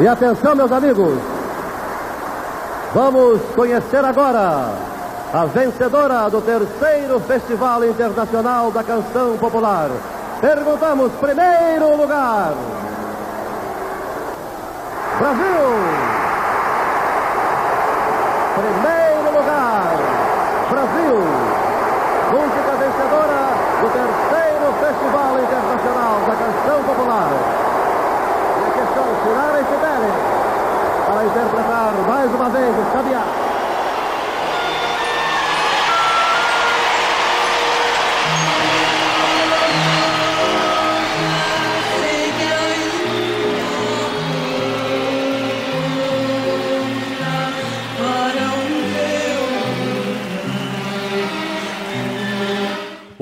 E atenção, meus amigos. Vamos conhecer agora a vencedora do terceiro Festival Internacional da Canção Popular. Perguntamos, primeiro lugar. Brasil! Primeiro lugar, Brasil! Música vencedora do terceiro Festival Internacional da Canção Popular. E aqui estão Sinara e Fidele para interpretar mais uma vez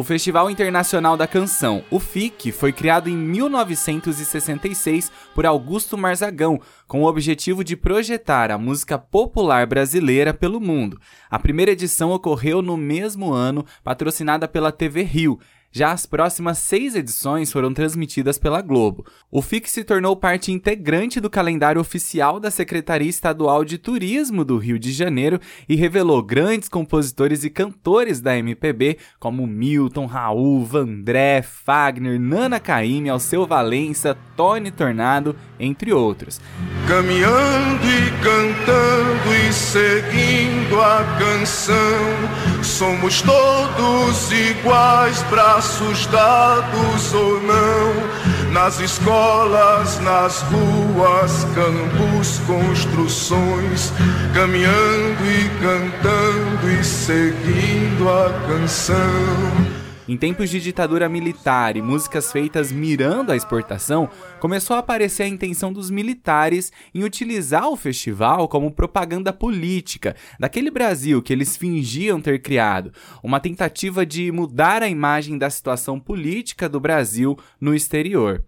Festival Internacional da Canção, o FIC, foi criado em 1966 por Augusto Marzagão, com o objetivo de projetar a música popular brasileira pelo mundo. A primeira edição ocorreu no mesmo ano, patrocinada pela TV Rio, já as próximas seis edições foram transmitidas pela Globo. O FIC se tornou parte integrante do calendário oficial da Secretaria Estadual de Turismo do Rio de Janeiro e revelou grandes compositores e cantores da MPB como Milton, Raul, Vandré, Fagner, Nana Caymmi, Alceu Valença, Tony Tornado, entre outros. Caminhando e cantando e seguindo a canção, somos todos iguais para dados ou não, nas escolas, nas ruas, campos, construções, caminhando e cantando e seguindo a canção. Em tempos de ditadura militar e músicas feitas mirando a exportação, começou a aparecer a intenção dos militares em utilizar o festival como propaganda política daquele Brasil que eles fingiam ter criado, uma tentativa de mudar a imagem da situação política do Brasil no exterior.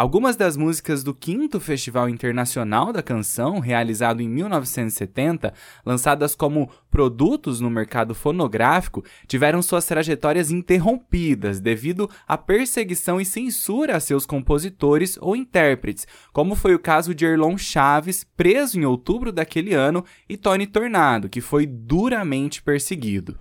Algumas das músicas do quinto Festival Internacional da Canção, realizado em 1970, lançadas como produtos no mercado fonográfico, tiveram suas trajetórias interrompidas devido à perseguição e censura a seus compositores ou intérpretes, como foi o caso de Erlon Chaves, preso em outubro daquele ano, e Tony Tornado, que foi duramente perseguido.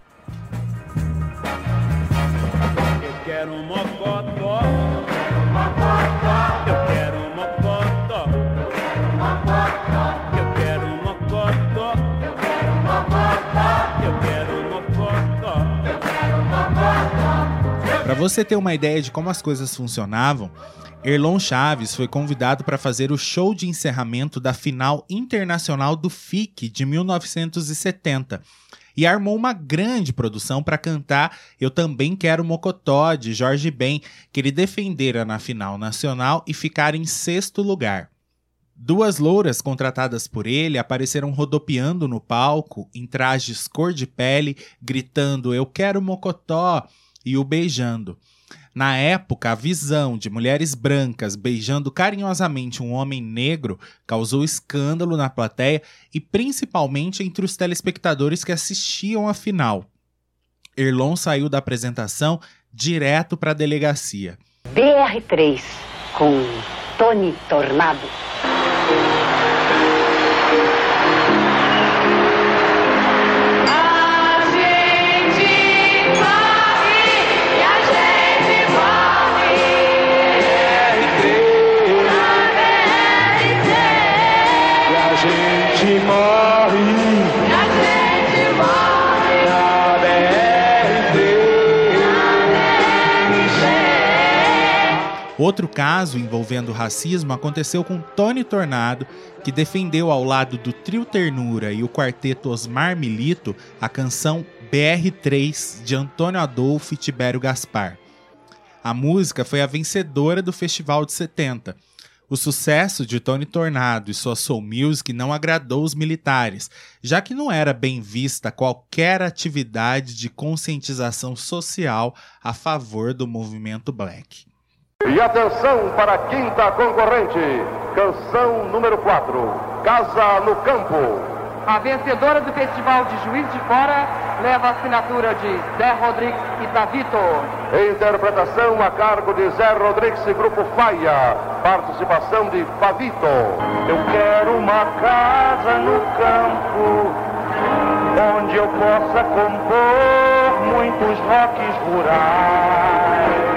Para você ter uma ideia de como as coisas funcionavam, Erlon Chaves foi convidado para fazer o show de encerramento da final internacional do FIC de 1970 e armou uma grande produção para cantar Eu Também Quero Mocotó, de Jorge Ben, que ele defendera na final nacional e ficar em sexto lugar. Duas louras contratadas por ele apareceram rodopiando no palco, em trajes cor de pele, gritando Eu quero Mocotó e o beijando. Na época, a visão de mulheres brancas beijando carinhosamente um homem negro causou escândalo na plateia e principalmente entre os telespectadores que assistiam à final. Erlon saiu da apresentação direto para a delegacia. BR3 com Tony Tornado. Outro caso envolvendo racismo aconteceu com Tony Tornado, que defendeu ao lado do Trio Ternura e o quarteto Osmar Milito a canção BR3 de Antônio Adolfo e Tibério Gaspar. A música foi a vencedora do Festival de 70. O sucesso de Tony Tornado e sua soul music não agradou os militares, já que não era bem vista qualquer atividade de conscientização social a favor do movimento black. E atenção para a quinta concorrente, canção número 4, Casa no Campo. A vencedora do Festival de Juiz de Fora leva a assinatura de Zé Rodrigues e Davito. Interpretação a cargo de Zé Rodrigues e Grupo Faia participação de Pavito. Eu quero uma casa no campo, onde eu possa compor muitos rocks rurais.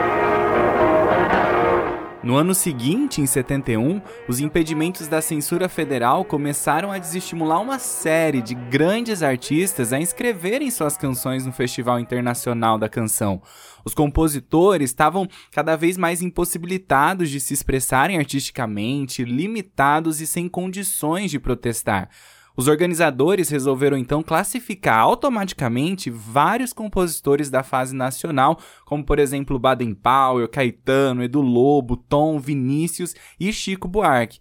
No ano seguinte, em 71, os impedimentos da censura federal começaram a desestimular uma série de grandes artistas a inscreverem suas canções no Festival Internacional da Canção. Os compositores estavam cada vez mais impossibilitados de se expressarem artisticamente, limitados e sem condições de protestar. Os organizadores resolveram então classificar automaticamente vários compositores da fase nacional, como por exemplo Baden Powell, Caetano, Edu Lobo, Tom, Vinícius e Chico Buarque.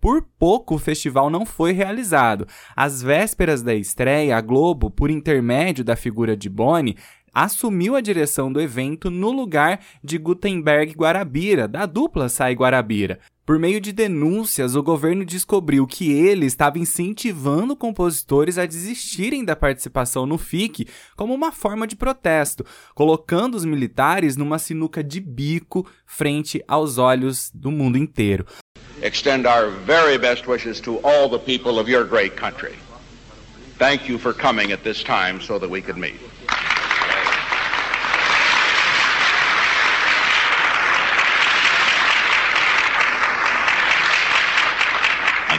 Por pouco o festival não foi realizado. Às vésperas da estreia, a Globo, por intermédio da figura de Boni, assumiu a direção do evento no lugar de Gutenberg Guarabira, da dupla Sai Guarabira. Por meio de denúncias, o governo descobriu que ele estava incentivando compositores a desistirem da participação no FIC como uma forma de protesto, colocando os militares numa sinuca de bico frente aos olhos do mundo inteiro. Extend our very best wishes to all the people of your great country. Thank you for coming at this time so that we could meet.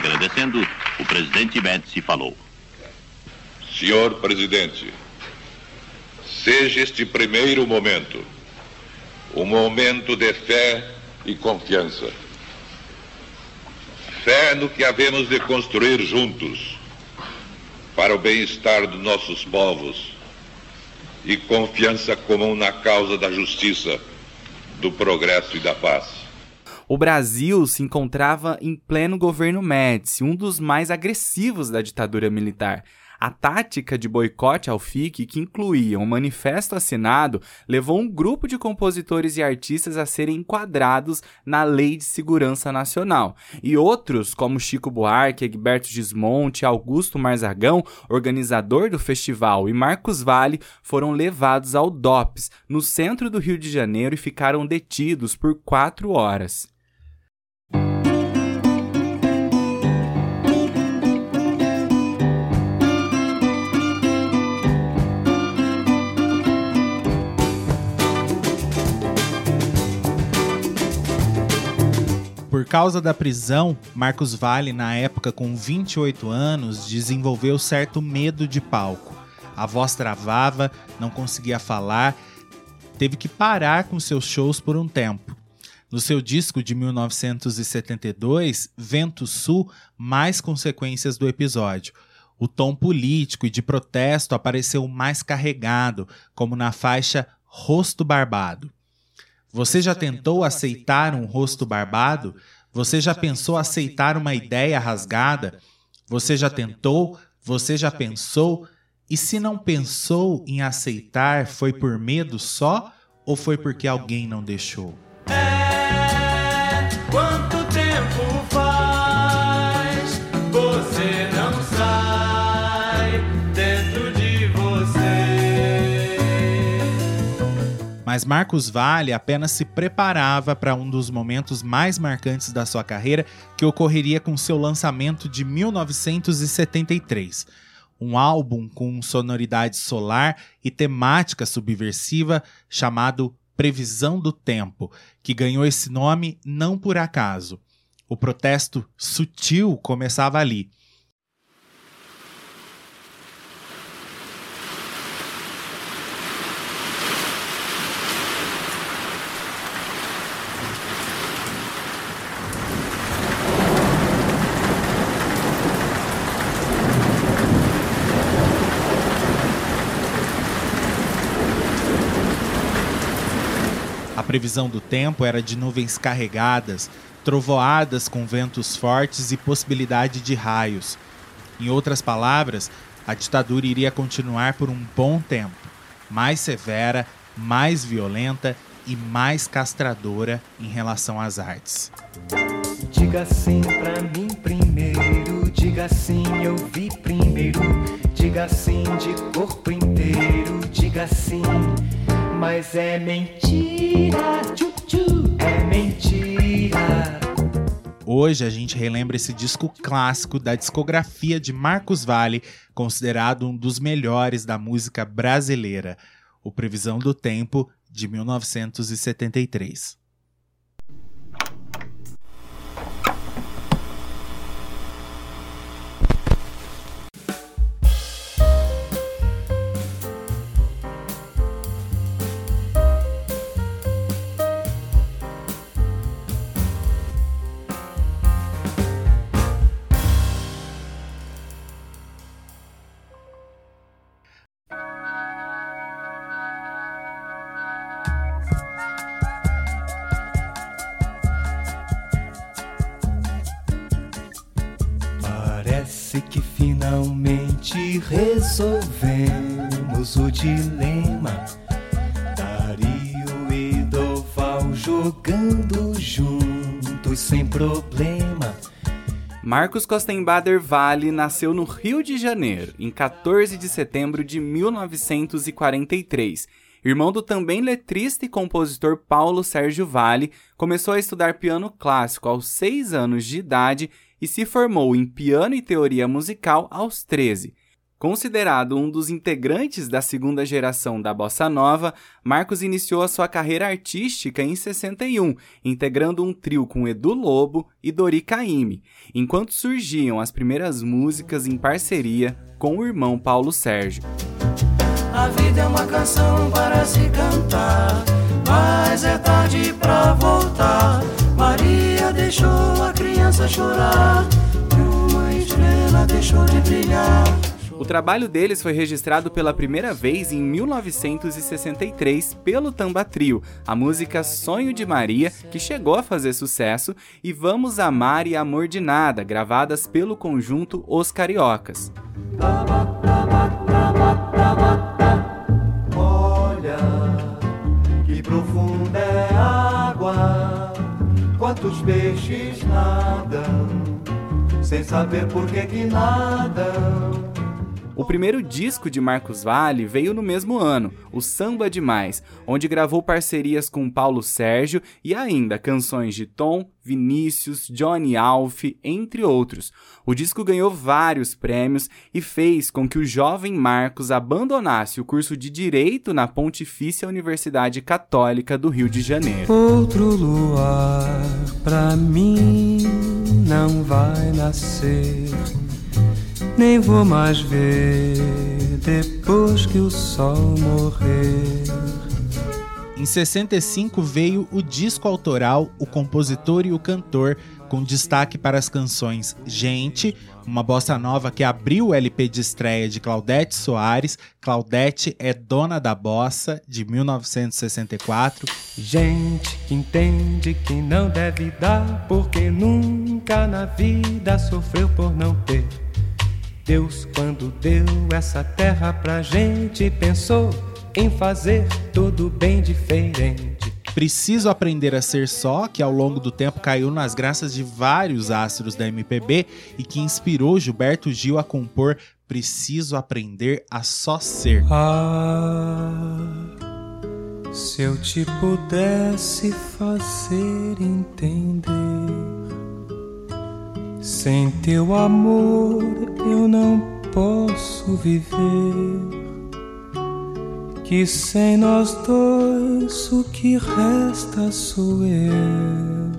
Agradecendo, o presidente Médici falou. Senhor presidente, seja este primeiro momento um momento de fé e confiança. Fé no que havemos de construir juntos para o bem-estar dos nossos povos e confiança comum na causa da justiça, do progresso e da paz. O Brasil se encontrava em pleno governo Médici, um dos mais agressivos da ditadura militar. A tática de boicote ao FIC, que incluía um manifesto assinado, levou um grupo de compositores e artistas a serem enquadrados na Lei de Segurança Nacional. E outros, como Chico Buarque, Egberto Gismonte, Augusto Marzagão, organizador do festival, e Marcos Vale, foram levados ao DOPS, no centro do Rio de Janeiro, e ficaram detidos por quatro horas. Causa da prisão, Marcos Vale, na época com 28 anos, desenvolveu certo medo de palco. A voz travava, não conseguia falar, teve que parar com seus shows por um tempo. No seu disco de 1972, Vento Sul, mais consequências do episódio. O tom político e de protesto apareceu mais carregado, como na faixa Rosto Barbado. Você já tentou aceitar um rosto barbado? Você já pensou aceitar uma ideia rasgada? Você já tentou? Você já pensou? E se não pensou em aceitar, foi por medo só ou foi porque alguém não deixou? Mas Marcos Vale apenas se preparava para um dos momentos mais marcantes da sua carreira, que ocorreria com seu lançamento de 1973. Um álbum com sonoridade solar e temática subversiva chamado Previsão do Tempo, que ganhou esse nome não por acaso. O protesto sutil começava ali. A previsão do tempo era de nuvens carregadas, trovoadas com ventos fortes e possibilidade de raios. Em outras palavras, a ditadura iria continuar por um bom tempo, mais severa, mais violenta e mais castradora em relação às artes. Diga sim pra mim primeiro, diga sim, eu vi primeiro. Diga sim de corpo inteiro, diga sim, mas é mentira, tchu, tchu, é mentira. Hoje a gente relembra esse disco clássico da discografia de Marcos Valle, considerado um dos melhores da música brasileira, o Previsão do Tempo de 1973. Marcos Kostenbader Vale nasceu no Rio de Janeiro, em 14 de setembro de 1943. Irmão do também letrista e compositor Paulo Sérgio Vale, começou a estudar piano clássico aos 6 anos de idade e se formou em piano e teoria musical aos 13. Considerado um dos integrantes da segunda geração da bossa nova, Marcos iniciou a sua carreira artística em 61, integrando um trio com Edu Lobo e Dori Caymmi, enquanto surgiam as primeiras músicas em parceria com o irmão Paulo Sérgio. A vida é uma canção para se cantar, mas é tarde pra voltar. Maria deixou a criança chorar, e uma estrela deixou de brilhar. O trabalho deles foi registrado pela primeira vez em 1963 pelo Tamba Trio, a música Sonho de Maria, que chegou a fazer sucesso, e Vamos Amar e Amor de Nada, gravadas pelo conjunto Os Cariocas. Olha, que profunda é a água, quantos peixes nadam, sem saber por que que nadam. O primeiro disco de Marcos Valle veio no mesmo ano, o Samba Demais, onde gravou parcerias com Paulo Sérgio e ainda canções de Tom, Vinícius, Johnny Alf, entre outros. O disco ganhou vários prêmios e fez com que o jovem Marcos abandonasse o curso de Direito na Pontifícia Universidade Católica do Rio de Janeiro. Outro luar pra mim não vai nascer, nem vou mais ver depois que o sol morrer. Em 65 veio o disco autoral O Compositor e o Cantor, com destaque para as canções Gente, uma bossa nova que abriu o LP de estreia de Claudete Soares, Claudete é Dona da Bossa, de 1964. Gente que entende que não deve dar, porque nunca na vida sofreu por não ter. Deus, quando deu essa terra pra gente, pensou em fazer tudo bem diferente. Preciso Aprender a Ser Só, que ao longo do tempo caiu nas graças de vários astros da MPB e que inspirou Gilberto Gil a compor Preciso Aprender a Só Ser. Ah, se eu te pudesse fazer entender, sem teu amor eu não posso viver. Que sem nós dois o que resta sou eu.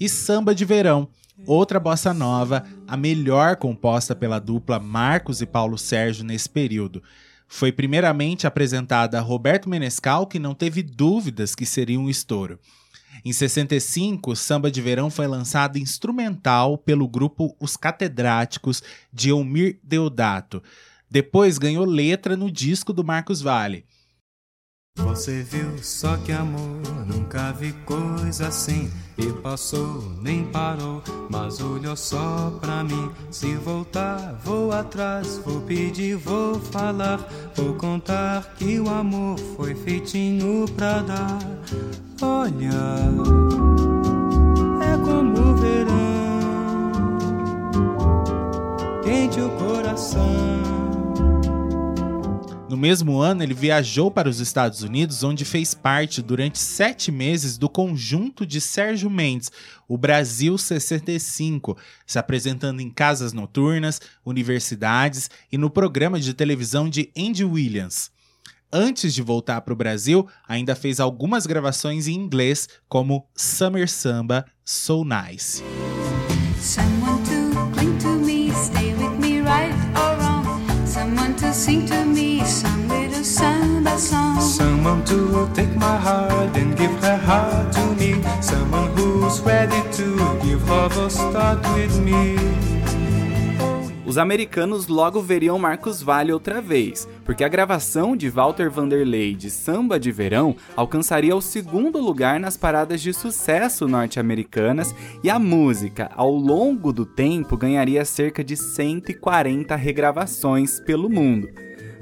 E Samba de Verão, outra bossa nova, a melhor composta pela dupla Marcos e Paulo Sérgio nesse período. Foi primeiramente apresentada a Roberto Menescal, que não teve dúvidas que seria um estouro. Em 65, Samba de Verão foi lançado instrumental pelo grupo Os Catedráticos de Elmir Deodato. Depois ganhou letra no disco do Marcos Valle. Você viu só que amor, nunca vi coisa assim. E passou, nem parou, mas olhou só pra mim. Se voltar, vou atrás, vou pedir, vou falar. Vou contar que o amor foi feitinho pra dar. Olha, é como o verão, quente o coração. No mesmo ano, ele viajou para os Estados Unidos, onde fez parte durante sete meses do conjunto de Sérgio Mendes, o Brasil 65, se apresentando em casas noturnas, universidades e no programa de televisão de Andy Williams. Antes de voltar para o Brasil, ainda fez algumas gravações em inglês, como Summer Samba So Nice. Someone Someone to take my heart and give her heart to me. Someone who's ready to give love a start with me. Os americanos logo veriam Marcos Valle outra vez, porque a gravação de Walter Vanderlei de Samba de Verão alcançaria o segundo lugar nas paradas de sucesso norte-americanas e a música, ao longo do tempo, ganharia cerca de 140 regravações pelo mundo.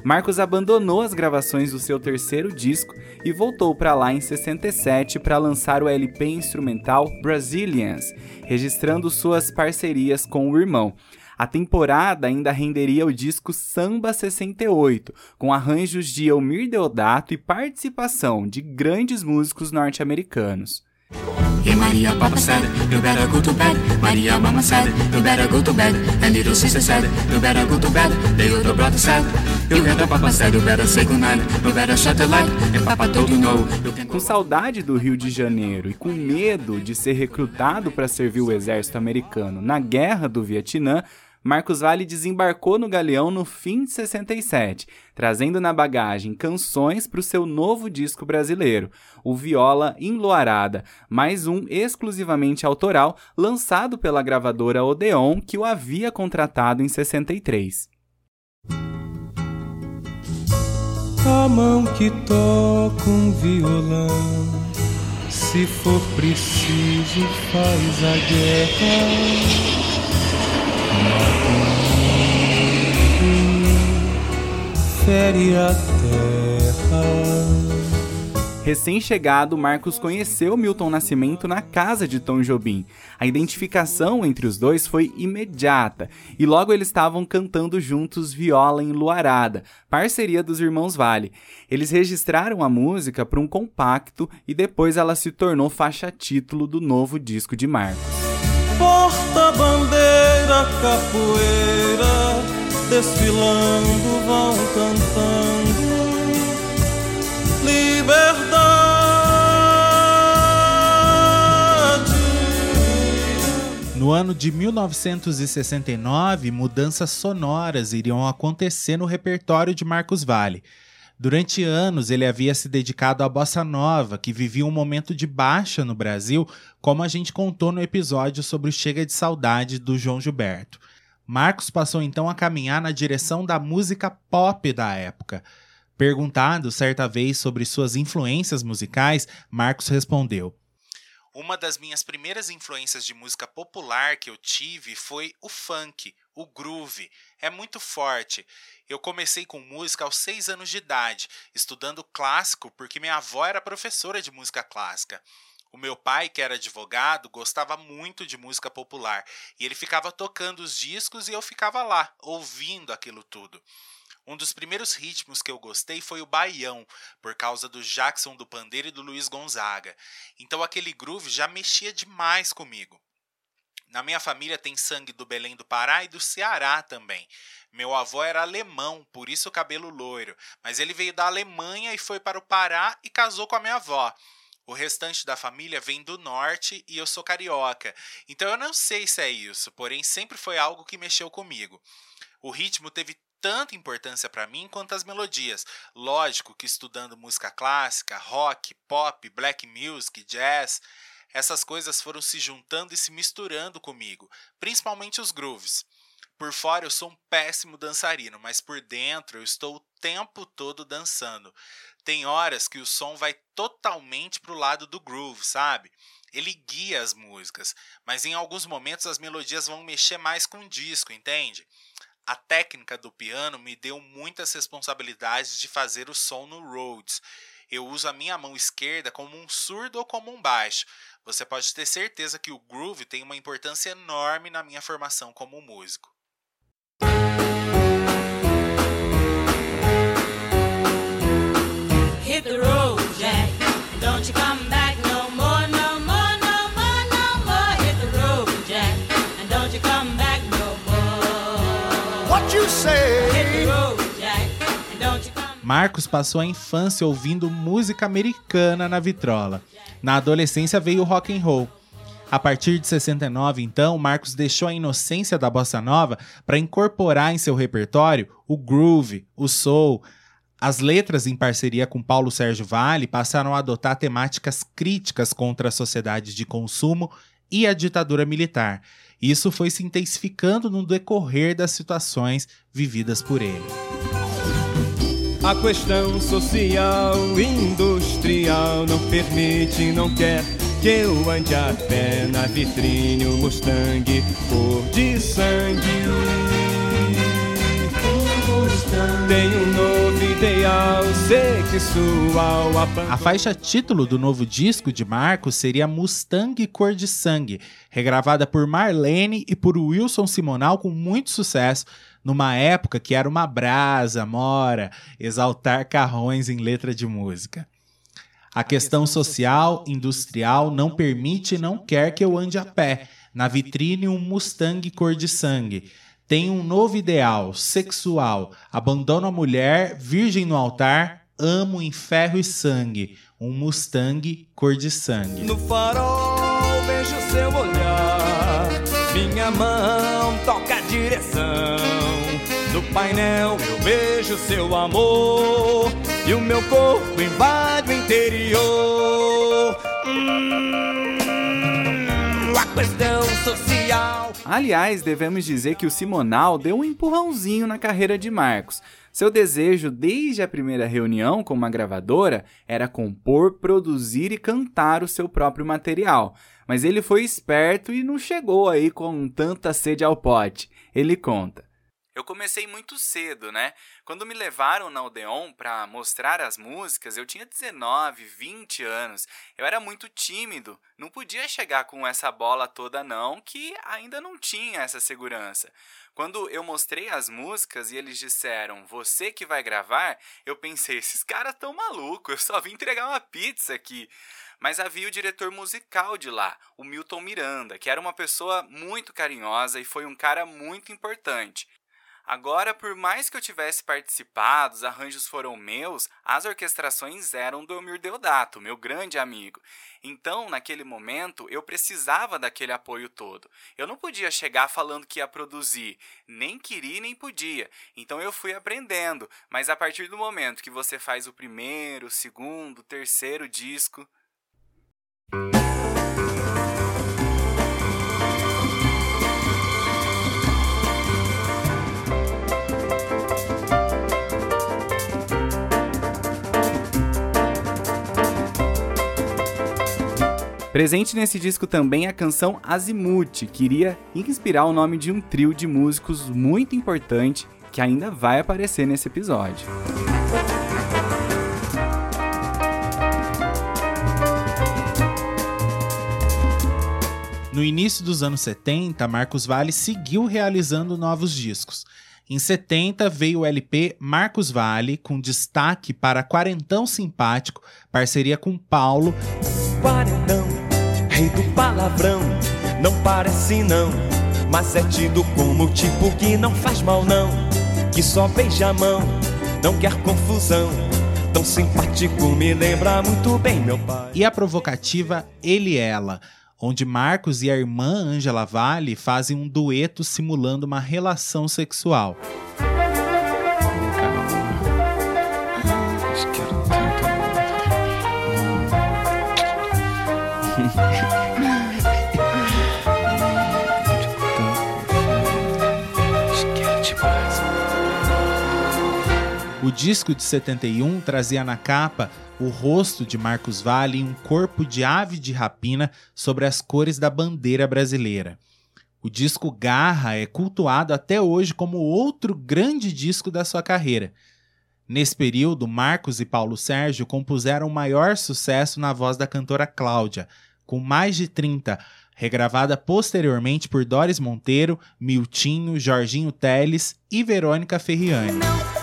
Marcos abandonou as gravações do seu terceiro disco e voltou para lá em 67 para lançar o LP instrumental Brazilians, registrando suas parcerias com o irmão. A temporada ainda renderia o disco Samba 68, com arranjos de Elmir Deodato e participação de grandes músicos norte-americanos. Hey Maria, Papa said, you better go to bed. Maria, Mama said, you better go to bed. And little sister said, you better go to bed. The older brother said, you better Papa said, you better say goodnight. You better shut the light. And Papa told you no. Com saudade do Rio de Janeiro e com medo de ser recrutado para servir o exército americano na Guerra do Vietnã, Marcos Vale desembarcou no Galeão no fim de 67, trazendo na bagagem canções para o seu novo disco brasileiro, o Viola Enluarada, mais um exclusivamente autoral lançado pela gravadora Odeon, que o havia contratado em 63. A mão que toca um violão, se for preciso, faz a guerra fere a terra. Recém-chegado, Marcos conheceu Milton Nascimento na casa de Tom Jobim. A identificação entre os dois foi imediata e logo eles estavam cantando juntos Viola Enluarada, parceria dos irmãos Vale. Eles registraram a música para um compacto e depois ela se tornou faixa título do novo disco de Marcos porta-bandeira, capoeira, desfilando vão cantando liberdade. No ano de 1969, mudanças sonoras iriam acontecer no repertório de Marcos Valle. Durante anos, ele havia se dedicado à bossa nova, que vivia um momento de baixa no Brasil, como a gente contou no episódio sobre o Chega de Saudade do João Gilberto. Marcos passou então a caminhar na direção da música pop da época. Perguntado certa vez sobre suas influências musicais, Marcos respondeu: Uma das minhas primeiras influências de música popular que eu tive foi o funk, o groove. É muito forte. Eu comecei com música aos seis anos de idade, estudando clássico porque minha avó era professora de música clássica. O meu pai, que era advogado, gostava muito de música popular e ele ficava tocando os discos e eu ficava lá, ouvindo aquilo tudo. Um dos primeiros ritmos que eu gostei foi o baião, por causa do Jackson do Pandeiro e do Luiz Gonzaga. Então aquele groove já mexia demais comigo. Na minha família tem sangue do Belém do Pará e do Ceará também. Meu avô era alemão, por isso o cabelo loiro, mas ele veio da Alemanha e foi para o Pará e casou com a minha avó. O restante da família vem do norte e eu sou carioca. Então eu não sei se é isso, porém sempre foi algo que mexeu comigo. O ritmo teve tanta importância para mim quanto as melodias. Lógico que estudando música clássica, rock, pop, black music, jazz, essas coisas foram se juntando e se misturando comigo, principalmente os grooves. Por fora eu sou um péssimo dançarino, mas por dentro eu estou o tempo todo dançando. Tem horas que o som vai totalmente pro lado do groove, sabe? Ele guia as músicas, mas em alguns momentos as melodias vão mexer mais com o disco, entende? A técnica do piano me deu muitas responsabilidades de fazer o som no Rhodes. Eu uso a minha mão esquerda como um surdo ou como um baixo. Você pode ter certeza que o groove tem uma importância enorme na minha formação como músico. Marcos passou a infância ouvindo música americana na vitrola. Na adolescência veio o rock and roll. A partir de 69, então, Marcos deixou a inocência da bossa nova para incorporar em seu repertório o groove, o soul. As letras, em parceria com Paulo Sérgio Vale, passaram a adotar temáticas críticas contra a sociedade de consumo e a ditadura militar. Isso foi se intensificando no decorrer das situações vividas por ele. A questão social, industrial não permite, não quer que eu ande a pé na vitrine o Mustang cor de sangue. Tenho um novo ideal sexual. A faixa título do novo disco de Marcos seria Mustang Cor de Sangue, regravada por Marlene e por Wilson Simonal com muito sucesso, numa época que era uma brasa, mora, exaltar carrões em letra de música. A questão social, industrial não permite e não quer que eu ande a pé. Na vitrine, um Mustang cor de sangue. Tem um novo ideal, sexual. Abandono a mulher, virgem no altar, amo em ferro e sangue. Um Mustang cor de sangue. No farol vejo seu olhar, minha mão toca a direção. No painel eu vejo seu amor e o meu corpo invade o interior. Hum, a questão social. Aliás, devemos dizer que o Simonal deu um empurrãozinho na carreira de Marcos. Seu desejo desde a primeira reunião com uma gravadora era compor, produzir e cantar o seu próprio material. Mas ele foi esperto e não chegou aí com tanta sede ao pote. Ele conta. Eu comecei muito cedo, né? Quando me levaram na Odeon para mostrar as músicas, eu tinha 19, 20 anos. Eu era muito tímido, não podia chegar com essa bola toda não, que ainda não tinha essa segurança. Quando eu mostrei as músicas e eles disseram, você que vai gravar, eu pensei, esses caras tão malucos, eu só vim entregar uma pizza aqui. Mas havia o diretor musical de lá, o Milton Miranda, que era uma pessoa muito carinhosa e foi um cara muito importante. Agora, por mais que eu tivesse participado, os arranjos foram meus, as orquestrações eram do Elmir Deodato, meu grande amigo. Então, naquele momento, eu precisava daquele apoio todo. Eu não podia chegar falando que ia produzir, nem queria nem podia. Então eu fui aprendendo, mas a partir do momento que você faz o primeiro, o segundo, o terceiro disco, Presente nesse disco também a canção Azimuth, que iria inspirar o nome de um trio de músicos muito importante que ainda vai aparecer nesse episódio. No início dos anos 70, Marcos Vale seguiu realizando novos discos. Em 70 veio o LP Marcos Vale, com destaque para Quarentão Simpático, parceria com Paulo. Quarentão, rei do palavrão, não parece não, mas é tido como tipo que não faz mal não, que só beija a mão, não quer confusão. Tão simpático, me lembra muito bem meu pai. E a provocativa Ele e Ela, onde Marcos e a irmã Angela Vale fazem um dueto simulando uma relação sexual. O disco de 71 trazia na capa o rosto de Marcos Vale em um corpo de ave de rapina sobre as cores da bandeira brasileira. O disco Garra é cultuado até hoje como outro grande disco da sua carreira. Nesse período, Marcos e Paulo Sérgio compuseram o maior sucesso na voz da cantora Cláudia, com mais de 30, regravada posteriormente por Doris Monteiro, Miltinho, Jorginho Teles e Verônica Ferriani. Não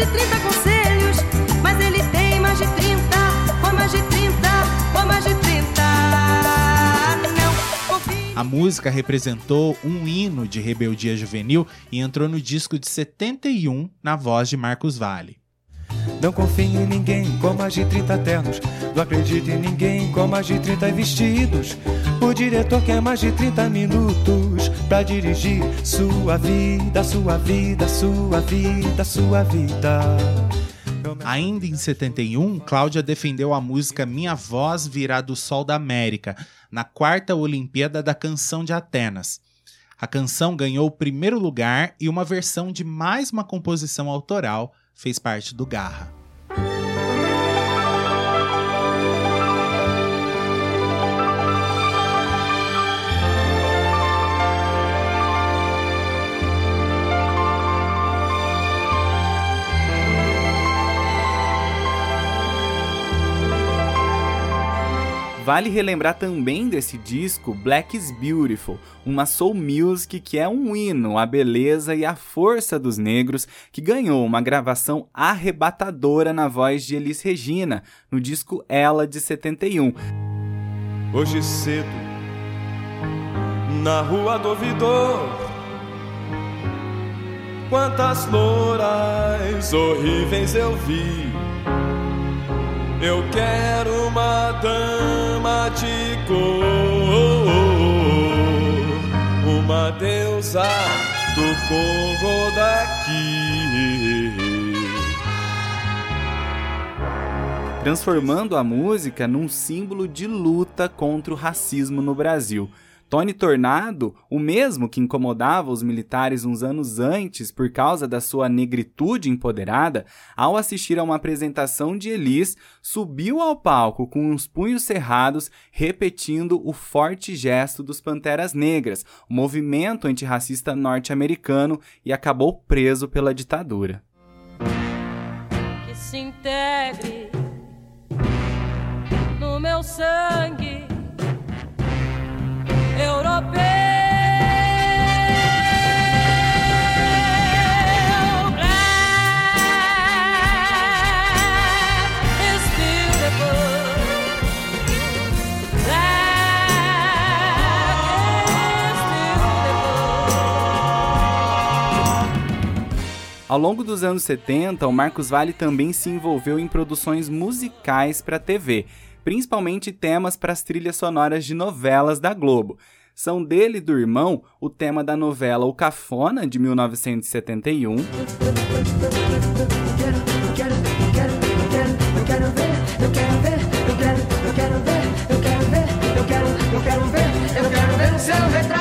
de 30 conselhos, mas ele tem mais de 30, ou mais de 30, ou mais de 30. Não confie. A música representou um hino de rebeldia juvenil e entrou no disco de 71 na voz de Marcos Vale. Não confie em ninguém com mais de 30 ternos. Não acredite em ninguém com mais de 30 vestidos. O diretor quer mais de 30 minutos pra dirigir sua vida, sua vida, sua vida, sua vida. Ainda em 71, Cláudia defendeu a música Minha Voz Virá do Sol da América, na quarta Olimpíada da Canção de Atenas. A canção ganhou o primeiro lugar e uma versão de mais uma composição autoral fez parte do Garra. Vale relembrar também desse disco Black is Beautiful, uma soul music que é um hino à beleza e à força dos negros, que ganhou uma gravação arrebatadora na voz de Elis Regina, no disco Ela de 71. Hoje cedo, na rua do ouvidor, quantas louras horríveis eu vi. Eu quero uma dama de cor, uma deusa do Congo daqui. transformando a música num símbolo de luta contra o racismo no Brasil. Tony Tornado, o mesmo que incomodava os militares uns anos antes por causa da sua negritude empoderada, ao assistir a uma apresentação de Elis, subiu ao palco com os punhos cerrados, repetindo o forte gesto dos Panteras Negras, o movimento antirracista norte-americano, e acabou preso pela ditadura. que se integre no meu sangue Ao longo dos anos 70, o Marcos Vale também se envolveu em produções musicais para TV, principalmente temas para as trilhas sonoras de novelas da Globo. São dele e do irmão o tema da novela O Cafona, de 1971, Eu quero ver seu retrato,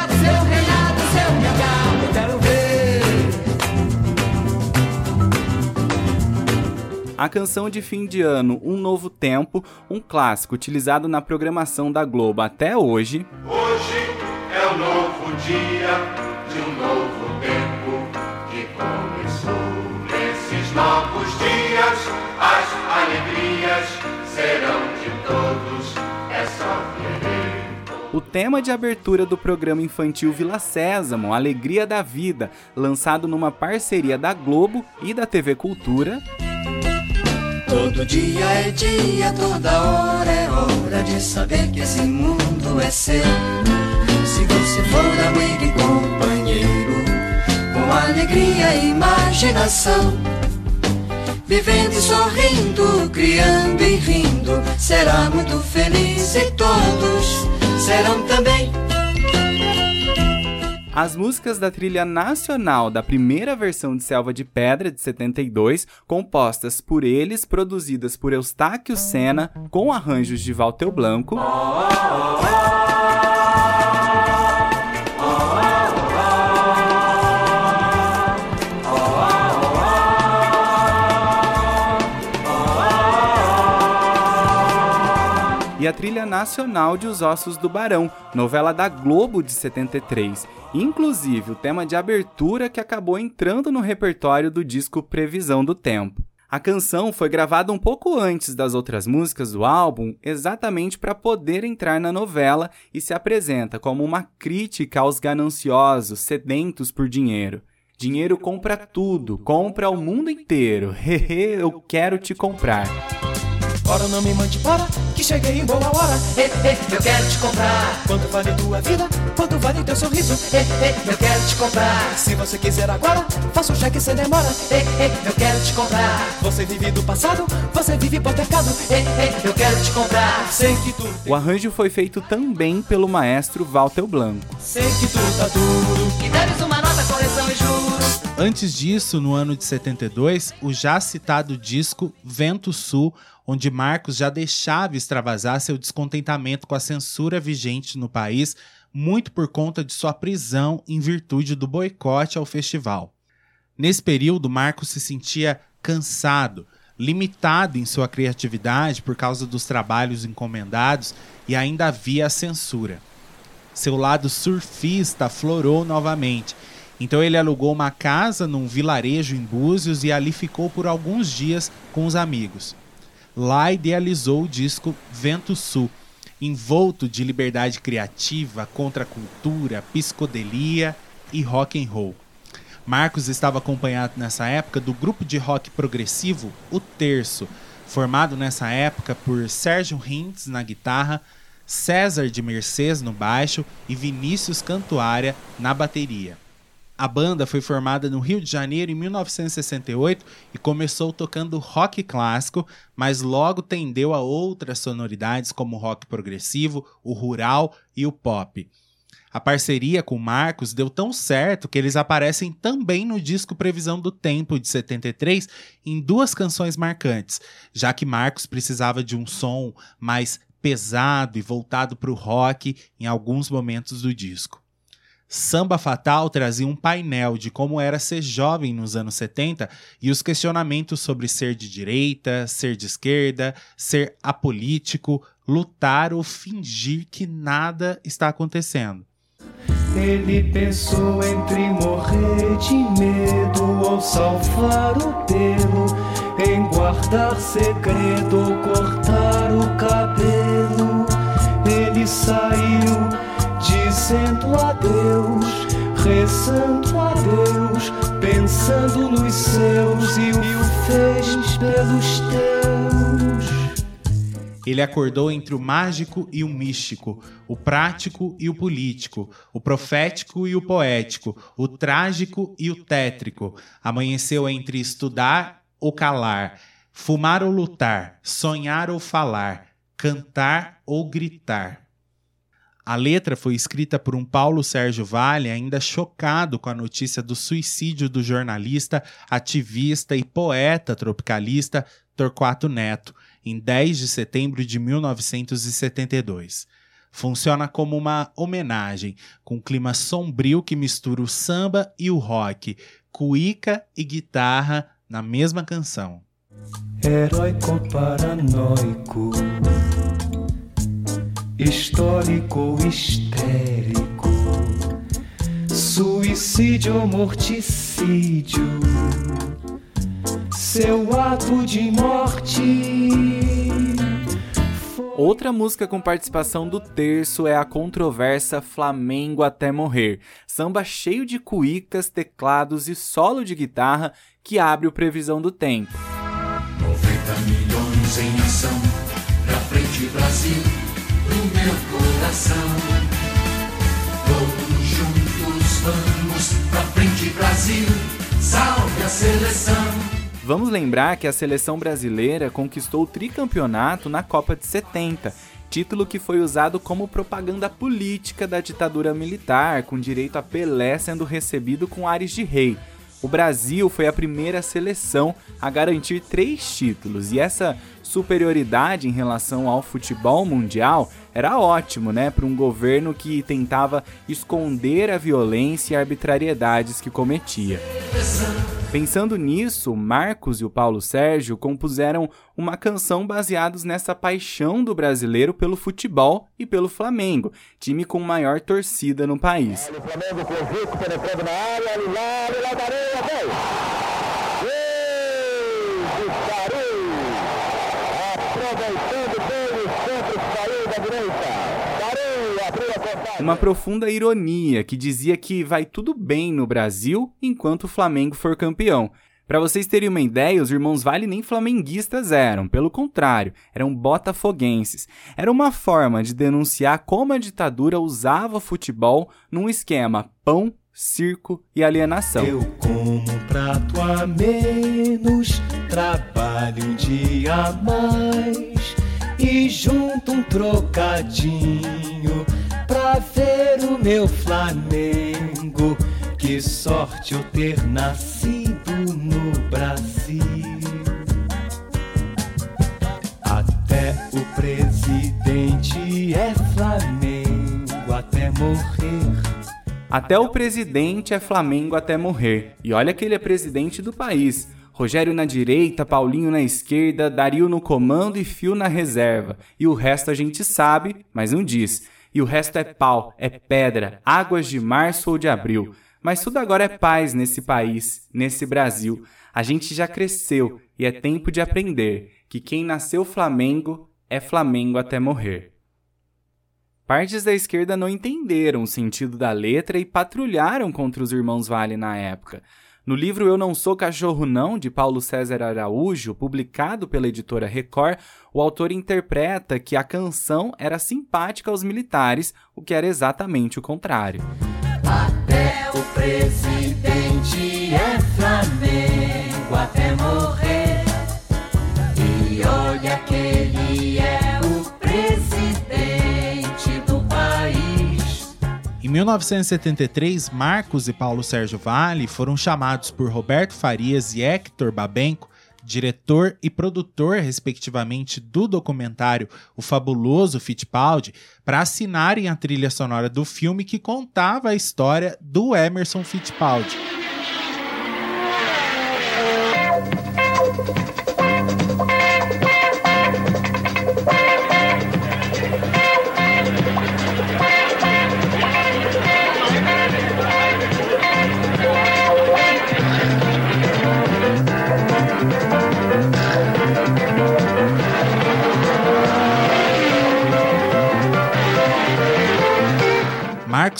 a canção de fim de ano Um Novo Tempo, um clássico utilizado na programação da Globo até hoje, Hoje é um novo dia de um novo tempo que começou. Nesses novos dias, as alegrias serão de todos. É só querer. o tema de abertura do programa infantil Vila Sésamo, Alegria da Vida, lançado numa parceria da Globo e da TV Cultura, Todo dia é dia, toda hora é hora de saber que esse mundo é seu. Se você for amigo e companheiro, com alegria e imaginação, vivendo e sorrindo, criando e rindo, será muito feliz e todos serão também. As músicas da trilha nacional da primeira versão de Selva de Pedra de 72, compostas por eles, produzidas por Eustáquio Senna, com arranjos de Valter Blanco, e a trilha nacional de Os Ossos do Barão, novela da Globo de 73, inclusive o tema de abertura que acabou entrando no repertório do disco Previsão do Tempo. A canção foi gravada um pouco antes das outras músicas do álbum, exatamente para poder entrar na novela e se apresenta como uma crítica aos gananciosos, sedentos por dinheiro. Dinheiro compra tudo, compra o mundo inteiro. Hehe, eu quero te comprar. Ora não me mande para, que cheguei em boa hora. Eh, eh, eu quero te comprar. Quanto vale tua vida? Quanto vale teu sorriso? Eh, eh, eu quero te comprar. Se você quiser agora, faça um cheque sem demora. Eh, eh, eu quero te comprar. Você vive do passado, você vive hipotecado. Eh, eh, eu quero te comprar. Sei que tu, O arranjo foi feito também pelo maestro Walter Blanco. sei que tu tá duro. E deves uma nota, correção e juros. Antes disso, no ano de 72, o já citado disco Vento Sul, onde Marcos já deixava extravasar seu descontentamento com a censura vigente no país, muito por conta de sua prisão em virtude do boicote ao festival. Nesse período, Marcos se sentia cansado, limitado em sua criatividade por causa dos trabalhos encomendados e ainda havia a censura. Seu lado surfista aflorou novamente. Então ele alugou uma casa num vilarejo em Búzios e ali ficou por alguns dias com os amigos. Lá idealizou o disco Vento Sul, envolto de liberdade criativa, contracultura, psicodelia e rock and roll. Marcos estava acompanhado nessa época do grupo de rock progressivo O Terço, formado nessa época por Sérgio Rintz na guitarra, César de Mercês no baixo e Vinícius Cantuária na bateria. A banda foi formada no Rio de Janeiro em 1968 e começou tocando rock clássico, mas logo tendeu a outras sonoridades como o rock progressivo, o rural e o pop. A parceria com Marcos deu tão certo que eles aparecem também no disco Previsão do Tempo de 73 em duas canções marcantes, já que Marcos precisava de um som mais pesado e voltado para o rock em alguns momentos do disco. Samba Fatal trazia um painel de como era ser jovem nos anos 70 e os questionamentos sobre ser de direita, ser de esquerda, ser apolítico, lutar ou fingir que nada está acontecendo. Ele pensou entre morrer de medo ou salvar o pelo, em guardar segredo cortar o cabelo. Dizendo adeus, rezando a Deus, pensando nos seus e o fez pelos teus. Ele acordou entre o mágico e o místico, o prático e o político, o profético e o poético, o trágico e o tétrico. Amanheceu entre estudar ou calar, fumar ou lutar, sonhar ou falar, cantar ou gritar. A letra foi escrita por um Paulo Sérgio Vale ainda chocado com a notícia do suicídio do jornalista, ativista e poeta tropicalista Torquato Neto, em 10 de setembro de 1972. Funciona como uma homenagem, com um clima sombrio que mistura o samba e o rock, cuíca e guitarra na mesma canção. Paranoico, histórico histérico, suicídio ou morticídio, seu ato de morte. Outra música com participação do Terço é a controversa Flamengo até morrer, samba cheio de cuícas, teclados e solo de guitarra que abre o Previsão do Tempo. 90 milhões em ação, pra frente Brasil, no meu coração. Todos juntos vamos, pra frente Brasil, salve a seleção. Vamos lembrar que a seleção brasileira conquistou o tricampeonato na Copa de 70, título que foi usado como propaganda política da ditadura militar, com direito a Pelé sendo recebido com ares de rei. O Brasil foi a primeira seleção a garantir três títulos e essa superioridade em relação ao futebol mundial era ótimo, né, para um governo que tentava esconder a violência e arbitrariedades que cometia. Pensando nisso, Marcos e o Paulo Sérgio compuseram uma canção baseados nessa paixão do brasileiro pelo futebol e pelo Flamengo, time com maior torcida no país. O Uma profunda ironia que dizia que vai tudo bem no Brasil enquanto o Flamengo for campeão. Para vocês terem uma ideia, os irmãos Vale nem flamenguistas eram, pelo contrário, eram botafoguenses. Era uma forma de denunciar como a ditadura usava o futebol num esquema pão, circo e alienação. Eu como um prato a menos, trabalho um dia a mais e junto um trocadinho pra ver o meu Flamengo. Que sorte eu ter nascido no Brasil. Até o presidente é Flamengo até morrer. Até o presidente é Flamengo até morrer. E olha que ele é presidente do país. Rogério na direita, Paulinho na esquerda, Dario no comando e Fio na reserva. E o resto a gente sabe, mas não diz. E o resto é pau, é pedra, águas de março ou de abril. Mas tudo agora é paz nesse país, nesse Brasil. A gente já cresceu e é tempo de aprender que quem nasceu Flamengo é Flamengo até morrer. Partes da esquerda não entenderam o sentido da letra e patrulharam contra os irmãos Vale na época. No livro Eu Não Sou Cachorro Não, de Paulo César Araújo, publicado pela editora Record, o autor interpreta que a canção era simpática aos militares, o que era exatamente o contrário. Até o presidente é Flamengo até morrer. Em 1973, Marcos e Paulo Sérgio Vale foram chamados por Roberto Farias e Hector Babenco, diretor e produtor, respectivamente, do documentário O Fabuloso Fittipaldi, para assinarem a trilha sonora do filme que contava a história do Emerson Fittipaldi.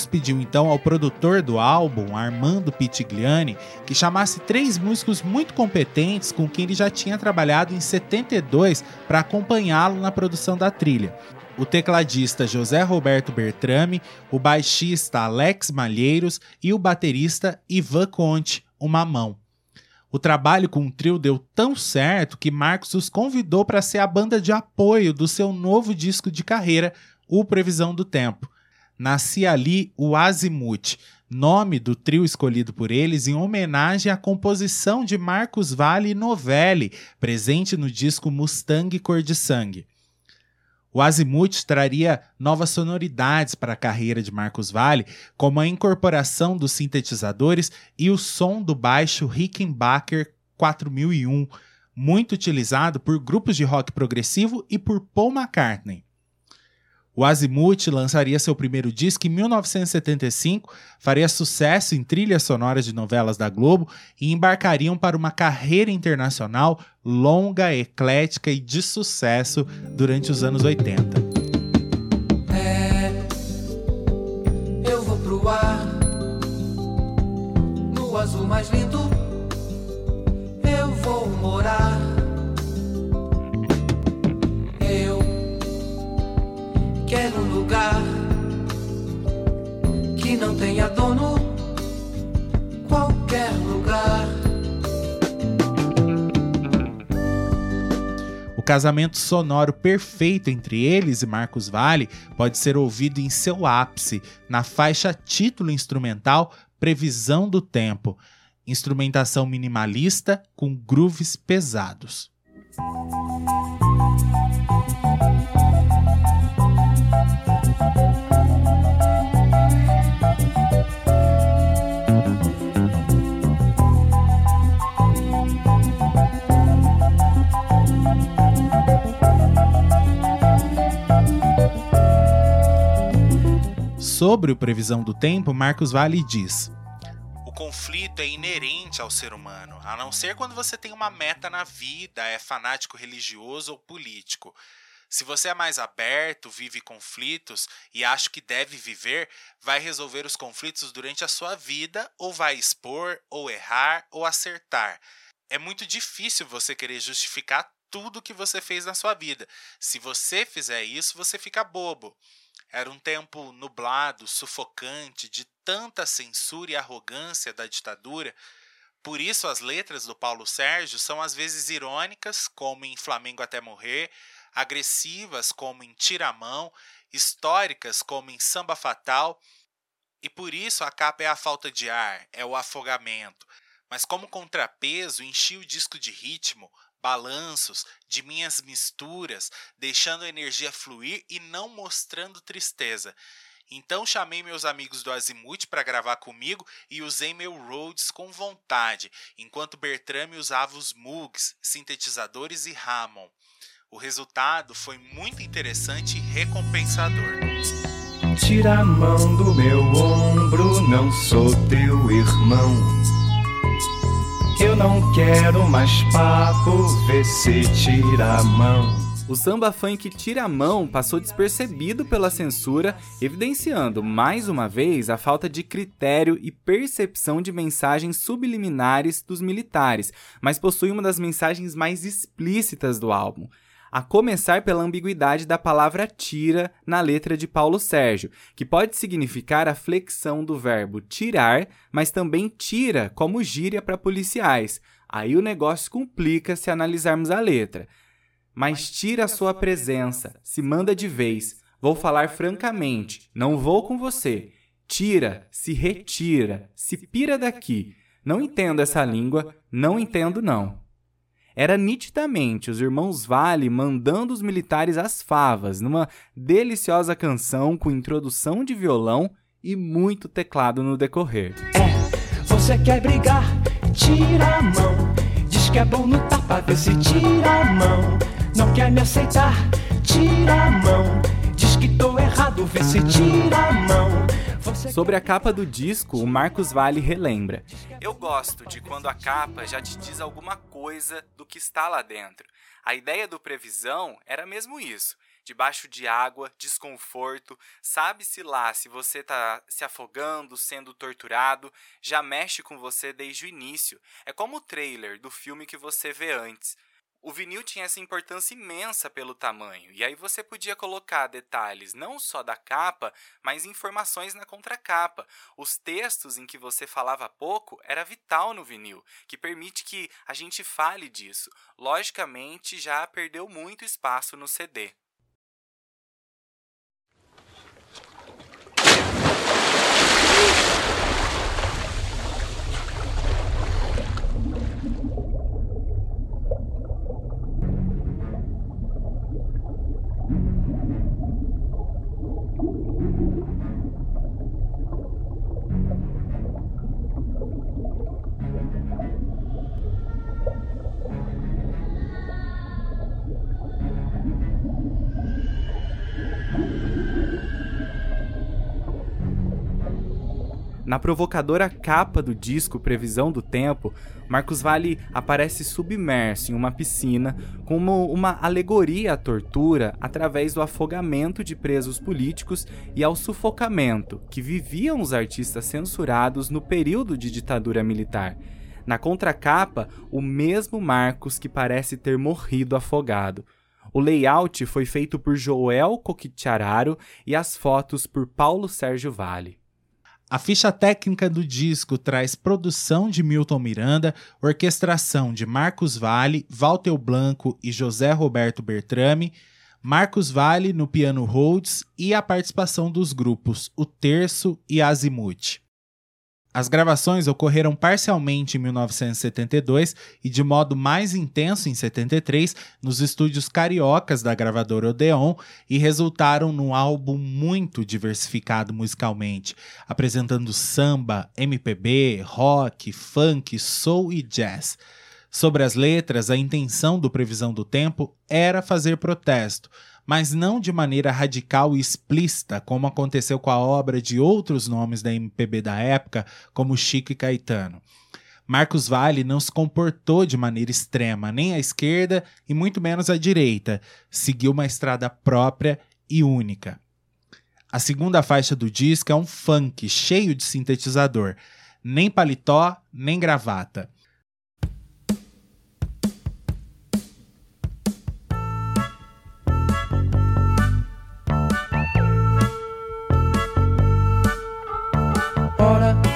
Pediu então ao produtor do álbum, Armando Pitigliani, que chamasse três músicos muito competentes com quem ele já tinha trabalhado em 72 para acompanhá-lo na produção da trilha. O tecladista José Roberto Bertrame, o baixista Alex Malheiros e o baterista Ivan Conte, uma mão. O trabalho com o trio deu tão certo que Marcos os convidou para ser a banda de apoio do seu novo disco de carreira, O Previsão do Tempo nascia ali o Azimuth, nome do trio escolhido por eles em homenagem à composição de Marcos Valle e Novelli, presente no disco Mustang Cor de Sangue. O Azimuth traria novas sonoridades para a carreira de Marcos Valle, como a incorporação dos sintetizadores e o som do baixo Rickenbacker 4001, muito utilizado por grupos de rock progressivo e por Paul McCartney. O Azimuth lançaria seu primeiro disco em 1975, faria sucesso em trilhas sonoras de novelas da Globo e embarcariam para uma carreira internacional longa, eclética e de sucesso durante os anos 80. É, eu vou pro ar, no azul mais lindo, eu vou morar. Tenha dono, qualquer lugar. O casamento sonoro perfeito entre eles e Marcos Valle pode ser ouvido em seu ápice, na faixa título instrumental Previsão do Tempo, instrumentação minimalista com grooves pesados. Sobre o previsão do tempo, Marcos Valle diz: O conflito é inerente ao ser humano, a não ser quando você tem uma meta na vida, é fanático religioso ou político. Se você é mais aberto, vive conflitos e acha que deve viver, vai resolver os conflitos durante a sua vida ou vai expor, ou errar, ou acertar. É muito difícil você querer justificar tudo que você fez na sua vida. Se você fizer isso, você fica bobo. Era um tempo nublado, sufocante, de tanta censura e arrogância da ditadura. Por isso, as letras do Paulo Sérgio são às vezes irônicas, como em Flamengo até Morrer, agressivas, como em Tiramão, históricas, como em Samba Fatal. E por isso a capa é a falta de ar, é o afogamento. Mas como contrapeso, enchi o disco de ritmo, balanços, de minhas misturas, deixando a energia fluir e não mostrando tristeza. Então chamei meus amigos do Azimuth para gravar comigo e usei meu Rhodes com vontade, enquanto Bertrame usava os Moogs, sintetizadores e Hammond. O resultado foi muito interessante e recompensador. Tira a mão do meu ombro, não sou teu irmão. Eu não quero mais papo, vê se tira a mão. O samba funk Tira a Mão passou despercebido pela censura, evidenciando mais uma vez a falta de critério e percepção de mensagens subliminares dos militares, mas possui uma das mensagens mais explícitas do álbum a começar pela ambiguidade da palavra tira na letra de Paulo Sérgio, que pode significar a flexão do verbo tirar, mas também tira como gíria para policiais. Aí o negócio complica se analisarmos a letra. Mas tira a sua presença, se manda de vez. Vou falar francamente, não vou com você. Tira, se retira, se pira daqui. Não entendo essa língua, não entendo não era nitidamente os irmãos Vale mandando os militares às favas, numa deliciosa canção com introdução de violão e muito teclado no decorrer. É, você quer brigar? Tira a mão. Diz que é bom no tapa, vê se tira a mão. Não quer me aceitar? Tira a mão. Diz que tô errado, vê se tira a mão. Sobre a capa do disco, o Marcos Vale relembra: Eu gosto de quando a capa já te diz alguma coisa do que está lá dentro. A ideia do Previsão era mesmo isso. Debaixo de água, desconforto, sabe-se lá se você está se afogando, sendo torturado, já mexe com você desde o início. É como o trailer do filme que você vê antes o vinil tinha essa importância imensa pelo tamanho, e aí você podia colocar detalhes não só da capa, mas informações na contracapa. Os textos em que você falava pouco era vital no vinil, que permite que a gente fale disso. Logicamente, já perdeu muito espaço no CD. Na provocadora capa do disco Previsão do Tempo, Marcos Vale aparece submerso em uma piscina como uma alegoria à tortura através do afogamento de presos políticos e ao sufocamento que viviam os artistas censurados no período de ditadura militar. Na contracapa, o mesmo Marcos que parece ter morrido afogado. O layout foi feito por Joel Coquichararo e as fotos por Paulo Sérgio Vale. A ficha técnica do disco traz produção de Milton Miranda, orquestração de Marcos Vale, Walter Blanco e José Roberto Bertrame, Marcos Vale no piano Rhodes e a participação dos grupos O Terço e Azimuth. As gravações ocorreram parcialmente em 1972 e de modo mais intenso em 73 nos estúdios cariocas da gravadora Odeon e resultaram num álbum muito diversificado musicalmente, apresentando samba, MPB, rock, funk, soul e jazz. Sobre as letras, a intenção do Previsão do Tempo era fazer protesto, mas não de maneira radical e explícita, como aconteceu com a obra de outros nomes da MPB da época, como Chico e Caetano. Marcos Valle não se comportou de maneira extrema, nem à esquerda e muito menos à direita. Seguiu uma estrada própria e única. A segunda faixa do disco é um funk cheio de sintetizador. Nem paletó, nem gravata.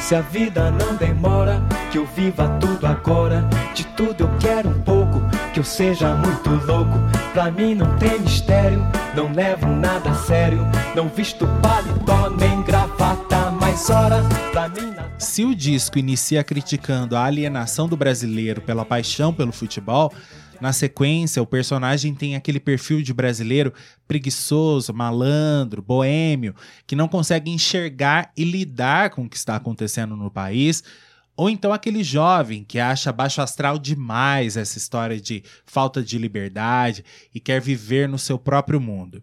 Se a vida não demora, que eu viva tudo agora. De tudo eu quero um pouco, que eu seja muito louco. Pra mim não tem mistério, não levo nada a sério. Não visto paletó nem gravata, mas ora, pra mim nada. Se o disco inicia criticando a alienação do brasileiro pela paixão pelo futebol, na sequência o personagem tem aquele perfil de brasileiro preguiçoso, malandro, boêmio, que não consegue enxergar e lidar com o que está acontecendo no país. Ou então aquele jovem que acha baixo astral demais essa história de falta de liberdade e quer viver no seu próprio mundo.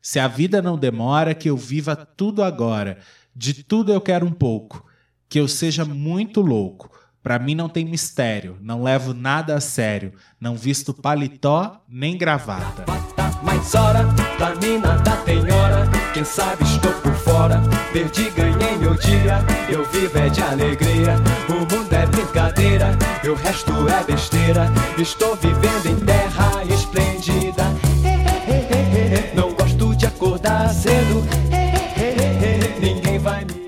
Se a vida não demora, que eu viva tudo agora. De tudo eu quero um pouco. Que eu seja muito louco. Pra mim não tem mistério. Não levo nada a sério. Não visto paletó nem gravata. Mas ora, pra mim nada tem hora. Quem sabe estou por fora. Perdi, ganhei meu dia. Eu vivo é de alegria. O mundo é brincadeira. E o resto é besteira. Estou vivendo em terra esplêndida. Não gosto de acordar cedo.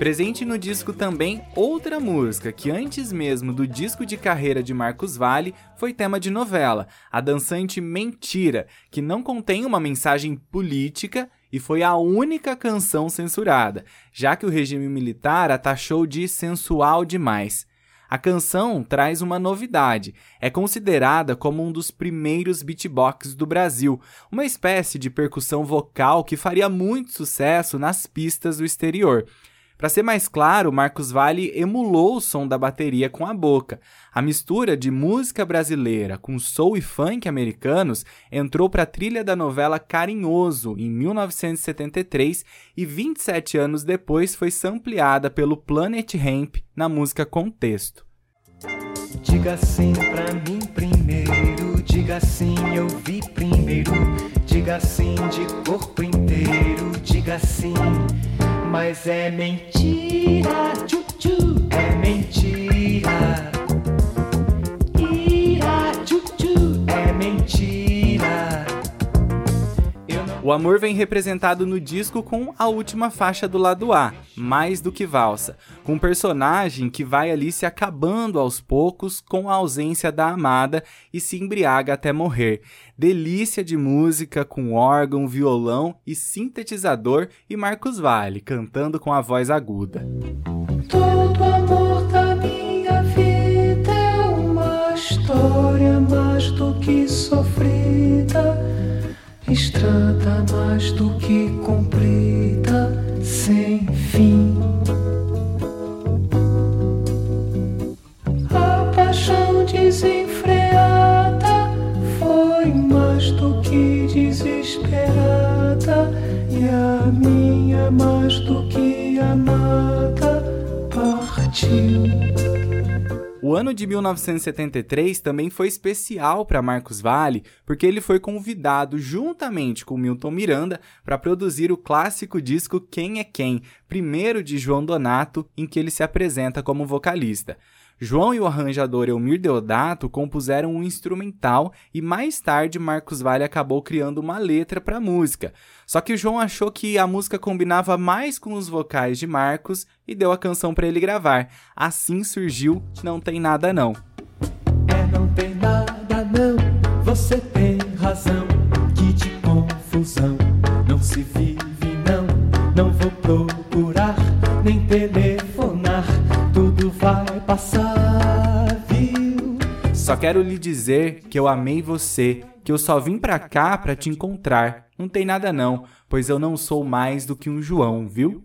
Presente no disco também outra música que antes mesmo do disco de carreira de Marcos Valle foi tema de novela, a dançante Mentira, que não contém uma mensagem política e foi a única canção censurada, já que o regime militar a taxou de sensual demais. A canção traz uma novidade. É considerada como um dos primeiros beatbox do Brasil, uma espécie de percussão vocal que faria muito sucesso nas pistas do exterior. Para ser mais claro, Marcos Valle emulou o som da bateria com a boca. A mistura de música brasileira com soul e funk americanos entrou para a trilha da novela Carinhoso em 1973 e 27 anos depois foi sampleada pelo Planet Hemp na música Contexto. Diga sim pra mim primeiro, diga sim, eu vi primeiro. Diga sim de corpo inteiro, diga sim, mas é mentira, O amor vem representado no disco com a última faixa do lado A, Mais do que Valsa, com um personagem que vai ali se acabando aos poucos com a ausência da amada e se embriaga até morrer. Delícia de música com órgão, violão e sintetizador e Marcos Valle cantando com a voz aguda. Todo amor da minha vida é uma história mais do que sofrida, estrada mais do que comprida, sem fim. A paixão desenfreada foi mais do que desesperada, e a minha mais do que amada partiu. O ano de 1973 também foi especial para Marcos Valle, porque ele foi convidado juntamente com Milton Miranda para produzir o clássico disco Quem é Quem, primeiro de João Donato, em que ele se apresenta como vocalista. João e o arranjador Elmir Deodato compuseram um instrumental e mais tarde Marcos Valle acabou criando uma letra para a música. Só que o João achou que a música combinava mais com os vocais de Marcos e deu a canção para ele gravar. Assim surgiu Não Tem Nada Não. É, não tem nada não, você tem razão. Que de confusão não se passar, viu? Só quero lhe dizer que eu amei você, que eu só vim pra cá pra te encontrar. Não tem nada não, pois eu não sou mais do que um João, viu?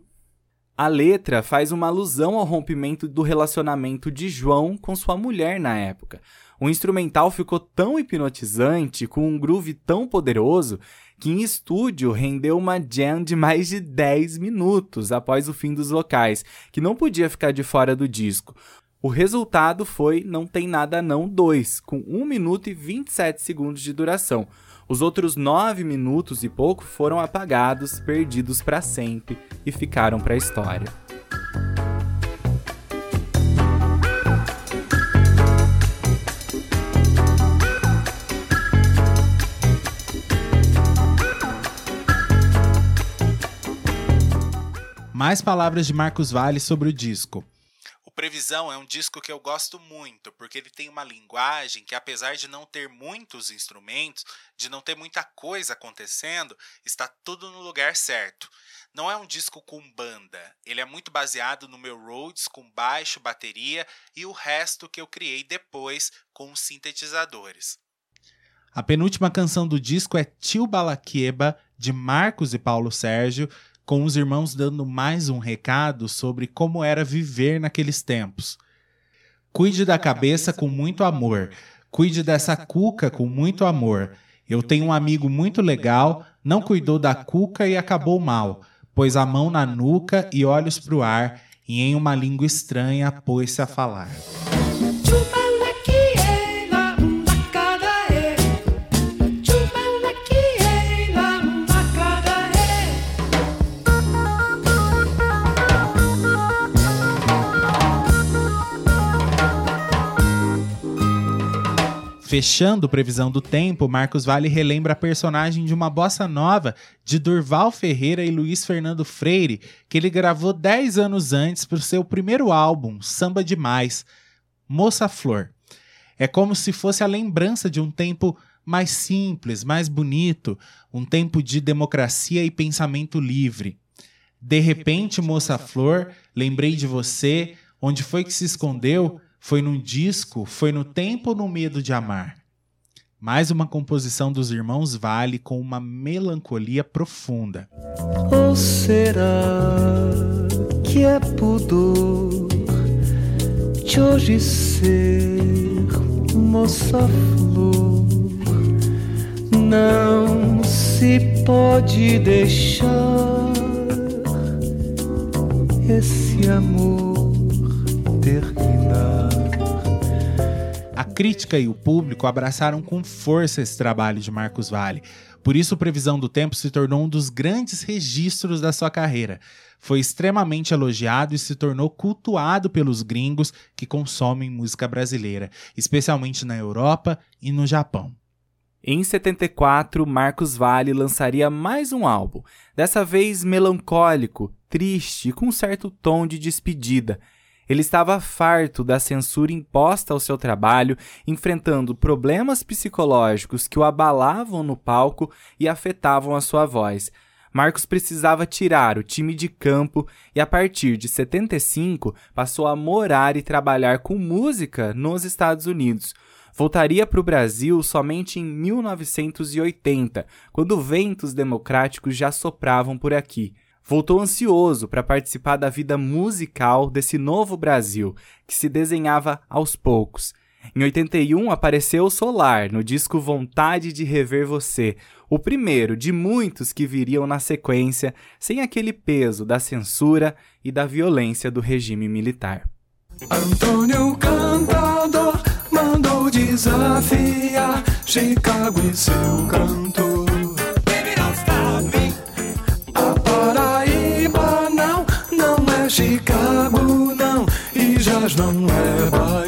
A letra faz uma alusão ao rompimento do relacionamento de João com sua mulher na época. O instrumental ficou tão hipnotizante, com um groove tão poderoso, que em estúdio rendeu uma jam de mais de 10 minutos após o fim dos vocais, que não podia ficar de fora do disco. O resultado foi Não Tem Nada Não 2, com 1 minuto e 27 segundos de duração. Os outros 9 minutos e pouco foram apagados, perdidos para sempre e ficaram para a história. Mais palavras de Marcos Vale sobre o disco. Previsão é um disco que eu gosto muito, porque ele tem uma linguagem que, apesar de não ter muitos instrumentos, de não ter muita coisa acontecendo, está tudo no lugar certo. Não é um disco com banda, ele é muito baseado no meu Rhodes com baixo, bateria e o resto que eu criei depois com os sintetizadores. A penúltima canção do disco é Tio Balaqueba, de Marcos e Paulo Sérgio, com os irmãos dando mais um recado sobre como era viver naqueles tempos. Cuide da cabeça com muito amor. Cuide dessa cuca com muito amor. Eu tenho um amigo muito legal, não cuidou da cuca e acabou mal. Pôs a mão na nuca e olhos pro ar, e em uma língua estranha pôs-se a falar. Fechando Previsão do Tempo, Marcos Vale relembra a personagem de uma bossa nova de Durval Ferreira e Luiz Fernando Freire, que ele gravou 10 anos antes para o seu primeiro álbum, Samba Demais, Moça Flor. É como se fosse a lembrança de um tempo mais simples, mais bonito, um tempo de democracia e pensamento livre. De repente, Moça Flor, lembrei de você, onde foi que se escondeu? Foi num disco? Foi no tempo no medo de amar? Mais uma composição dos irmãos Vale com uma melancolia profunda. Ou será que é pudor de hoje ser moça flor? Não se pode deixar esse amor terminar. Crítica e o público abraçaram com força esse trabalho de Marcos Vale. Por isso, Previsão do Tempo se tornou um dos grandes registros da sua carreira. Foi extremamente elogiado e se tornou cultuado pelos gringos que consomem música brasileira, especialmente na Europa e no Japão. Em 74, Marcos Vale lançaria mais um álbum, dessa vez melancólico, triste e com um certo tom de despedida. Ele estava farto da censura imposta ao seu trabalho, enfrentando problemas psicológicos que o abalavam no palco e afetavam a sua voz. Marcos precisava tirar o time de campo e, a partir de 75, passou a morar e trabalhar com música nos Estados Unidos. Voltaria para o Brasil somente em 1980, quando ventos democráticos já sopravam por aqui voltou ansioso para participar da vida musical desse novo Brasil, que se desenhava aos poucos. Em 81 apareceu Solar no disco Vontade de Rever Você, o primeiro de muitos que viriam na sequência, sem aquele peso da censura e da violência do regime militar. Antônio Cantador mandou desafiar Chicago e seu cantor. mas não é barato.